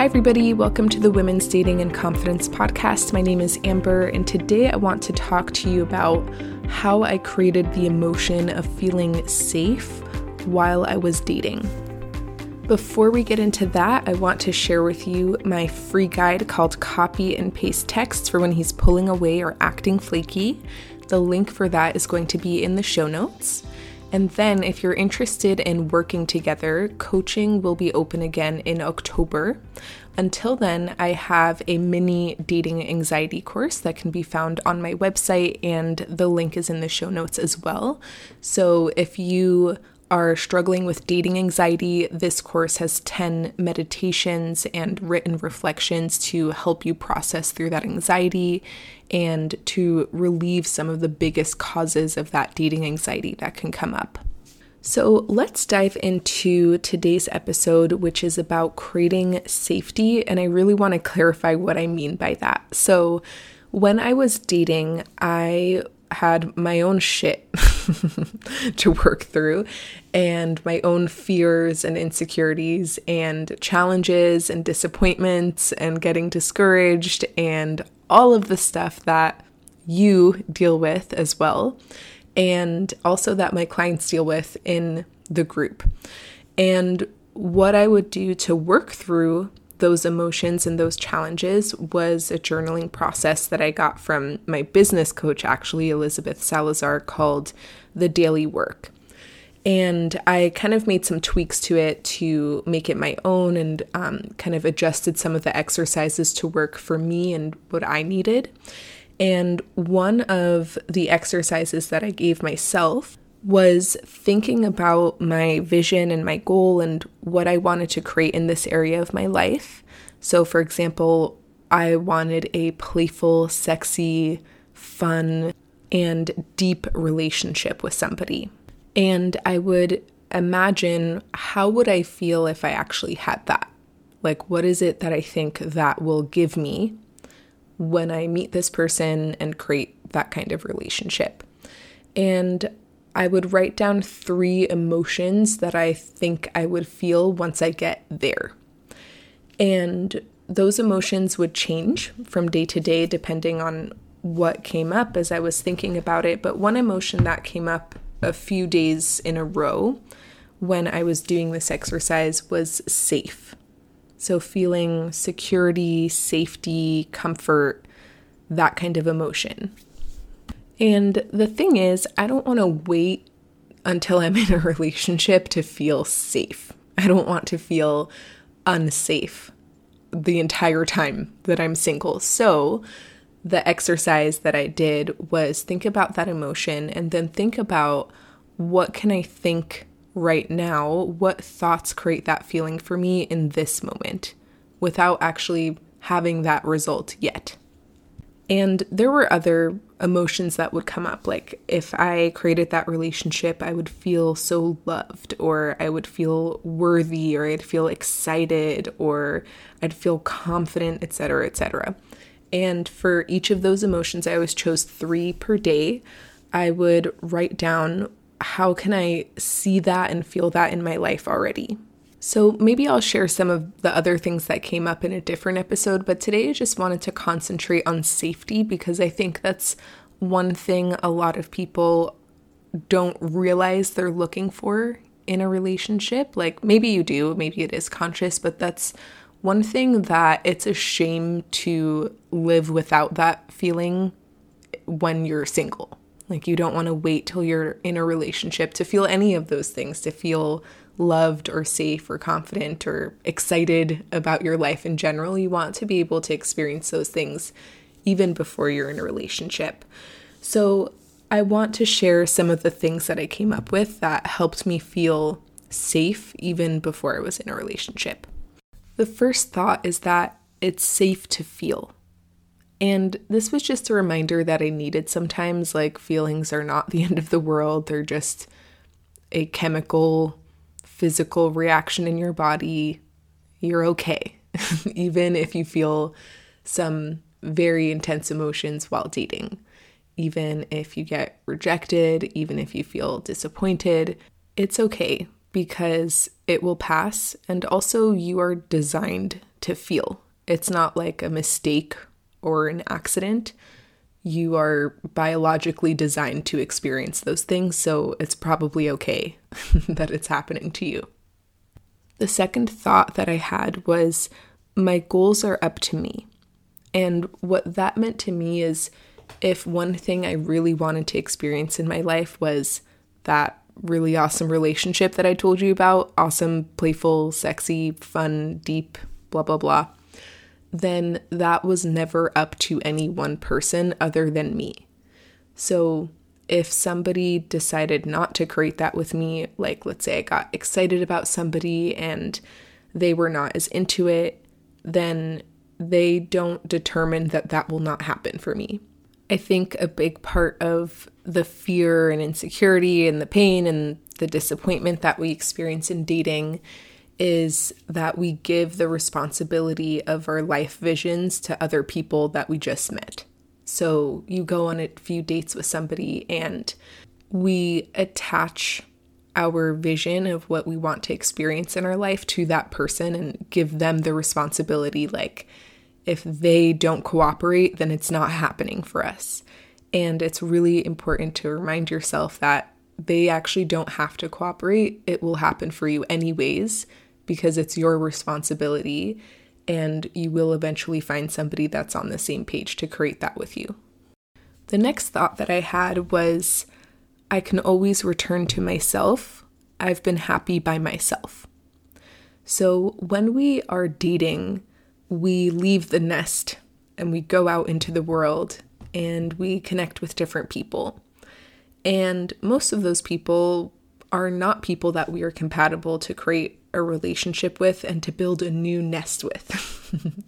Hi, everybody. Welcome to the Women's Dating and Confidence Podcast. My name is Amber, and today I want to talk to you about how I created the emotion of feeling safe while I was dating. Before we get into that, I want to share with you my free guide called Copy and Paste Text for when he's pulling away or acting flaky. The link for that is going to be in the show notes. And then, if you're interested in working together, coaching will be open again in October. Until then, I have a mini dating anxiety course that can be found on my website, and the link is in the show notes as well. So, if you are struggling with dating anxiety, this course has 10 meditations and written reflections to help you process through that anxiety and to relieve some of the biggest causes of that dating anxiety that can come up. So, let's dive into today's episode, which is about creating safety. And I really want to clarify what I mean by that. So, when I was dating, I had my own shit to work through and my own fears and insecurities and challenges and disappointments and getting discouraged and all of the stuff that you deal with as well and also that my clients deal with in the group. And what I would do to work through those emotions and those challenges was a journaling process that I got from my business coach, actually, Elizabeth Salazar, called The Daily Work. And I kind of made some tweaks to it to make it my own and um, kind of adjusted some of the exercises to work for me and what I needed. And one of the exercises that I gave myself was thinking about my vision and my goal and what I wanted to create in this area of my life. So, for example, I wanted a playful, sexy, fun, and deep relationship with somebody. And I would imagine how would I feel if I actually had that? Like what is it that I think that will give me when I meet this person and create that kind of relationship? And I would write down three emotions that I think I would feel once I get there. And those emotions would change from day to day depending on what came up as I was thinking about it. But one emotion that came up a few days in a row when I was doing this exercise was safe. So, feeling security, safety, comfort, that kind of emotion. And the thing is, I don't want to wait until I'm in a relationship to feel safe. I don't want to feel unsafe the entire time that I'm single. So, the exercise that I did was think about that emotion and then think about what can I think right now? What thoughts create that feeling for me in this moment without actually having that result yet? And there were other emotions that would come up. Like if I created that relationship, I would feel so loved, or I would feel worthy, or I'd feel excited, or I'd feel confident, etc., etc. And for each of those emotions, I always chose three per day. I would write down how can I see that and feel that in my life already. So maybe I'll share some of the other things that came up in a different episode, but today I just wanted to concentrate on safety because I think that's one thing a lot of people don't realize they're looking for in a relationship. Like maybe you do, maybe it is conscious, but that's one thing that it's a shame to live without that feeling when you're single. Like you don't want to wait till you're in a relationship to feel any of those things, to feel loved or safe or confident or excited about your life in general. You want to be able to experience those things even before you're in a relationship. So, I want to share some of the things that I came up with that helped me feel safe even before I was in a relationship. The first thought is that it's safe to feel. And this was just a reminder that I needed sometimes. Like, feelings are not the end of the world, they're just a chemical physical reaction in your body, you're okay. even if you feel some very intense emotions while dating. Even if you get rejected, even if you feel disappointed, it's okay because it will pass. And also, you are designed to feel. It's not like a mistake or an accident. You are biologically designed to experience those things, so it's probably okay that it's happening to you. The second thought that I had was my goals are up to me. And what that meant to me is if one thing I really wanted to experience in my life was that really awesome relationship that I told you about awesome, playful, sexy, fun, deep, blah, blah, blah then that was never up to any one person other than me. So if somebody decided not to create that with me, like let's say I got excited about somebody and they were not as into it, then they don't determine that that will not happen for me. I think a big part of the fear and insecurity and the pain and the disappointment that we experience in dating is that we give the responsibility of our life visions to other people that we just met. So you go on a few dates with somebody and we attach our vision of what we want to experience in our life to that person and give them the responsibility like if they don't cooperate, then it's not happening for us. And it's really important to remind yourself that they actually don't have to cooperate. It will happen for you anyways because it's your responsibility and you will eventually find somebody that's on the same page to create that with you. The next thought that I had was I can always return to myself. I've been happy by myself. So when we are dating, we leave the nest and we go out into the world and we connect with different people. And most of those people are not people that we are compatible to create a relationship with and to build a new nest with.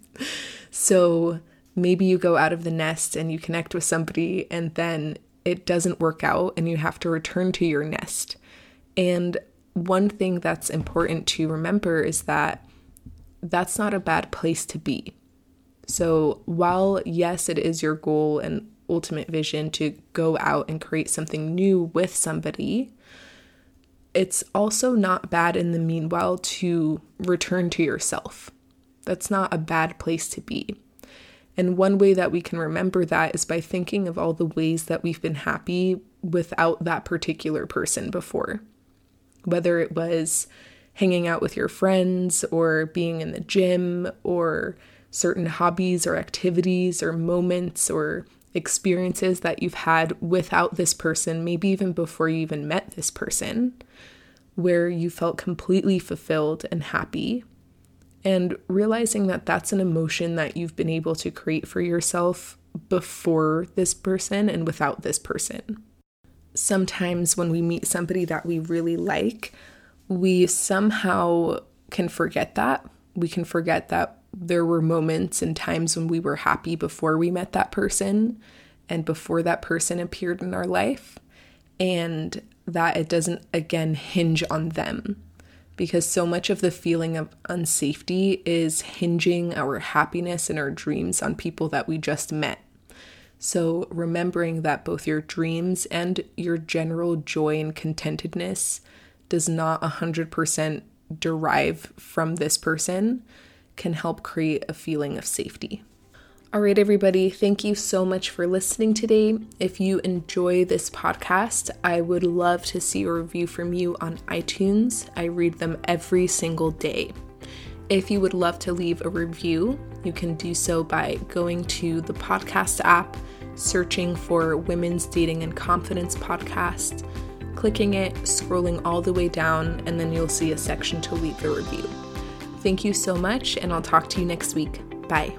so maybe you go out of the nest and you connect with somebody and then it doesn't work out and you have to return to your nest. And one thing that's important to remember is that that's not a bad place to be. So, while yes, it is your goal and ultimate vision to go out and create something new with somebody, it's also not bad in the meanwhile to return to yourself. That's not a bad place to be. And one way that we can remember that is by thinking of all the ways that we've been happy without that particular person before. Whether it was hanging out with your friends or being in the gym or certain hobbies or activities or moments or experiences that you've had without this person, maybe even before you even met this person, where you felt completely fulfilled and happy. And realizing that that's an emotion that you've been able to create for yourself before this person and without this person. Sometimes when we meet somebody that we really like, we somehow can forget that. We can forget that there were moments and times when we were happy before we met that person and before that person appeared in our life, and that it doesn't again hinge on them. Because so much of the feeling of unsafety is hinging our happiness and our dreams on people that we just met. So, remembering that both your dreams and your general joy and contentedness does not 100% derive from this person can help create a feeling of safety. All right, everybody, thank you so much for listening today. If you enjoy this podcast, I would love to see a review from you on iTunes. I read them every single day. If you would love to leave a review, you can do so by going to the podcast app, searching for Women's Dating and Confidence Podcast clicking it, scrolling all the way down, and then you'll see a section to leave a review. Thank you so much, and I'll talk to you next week. Bye.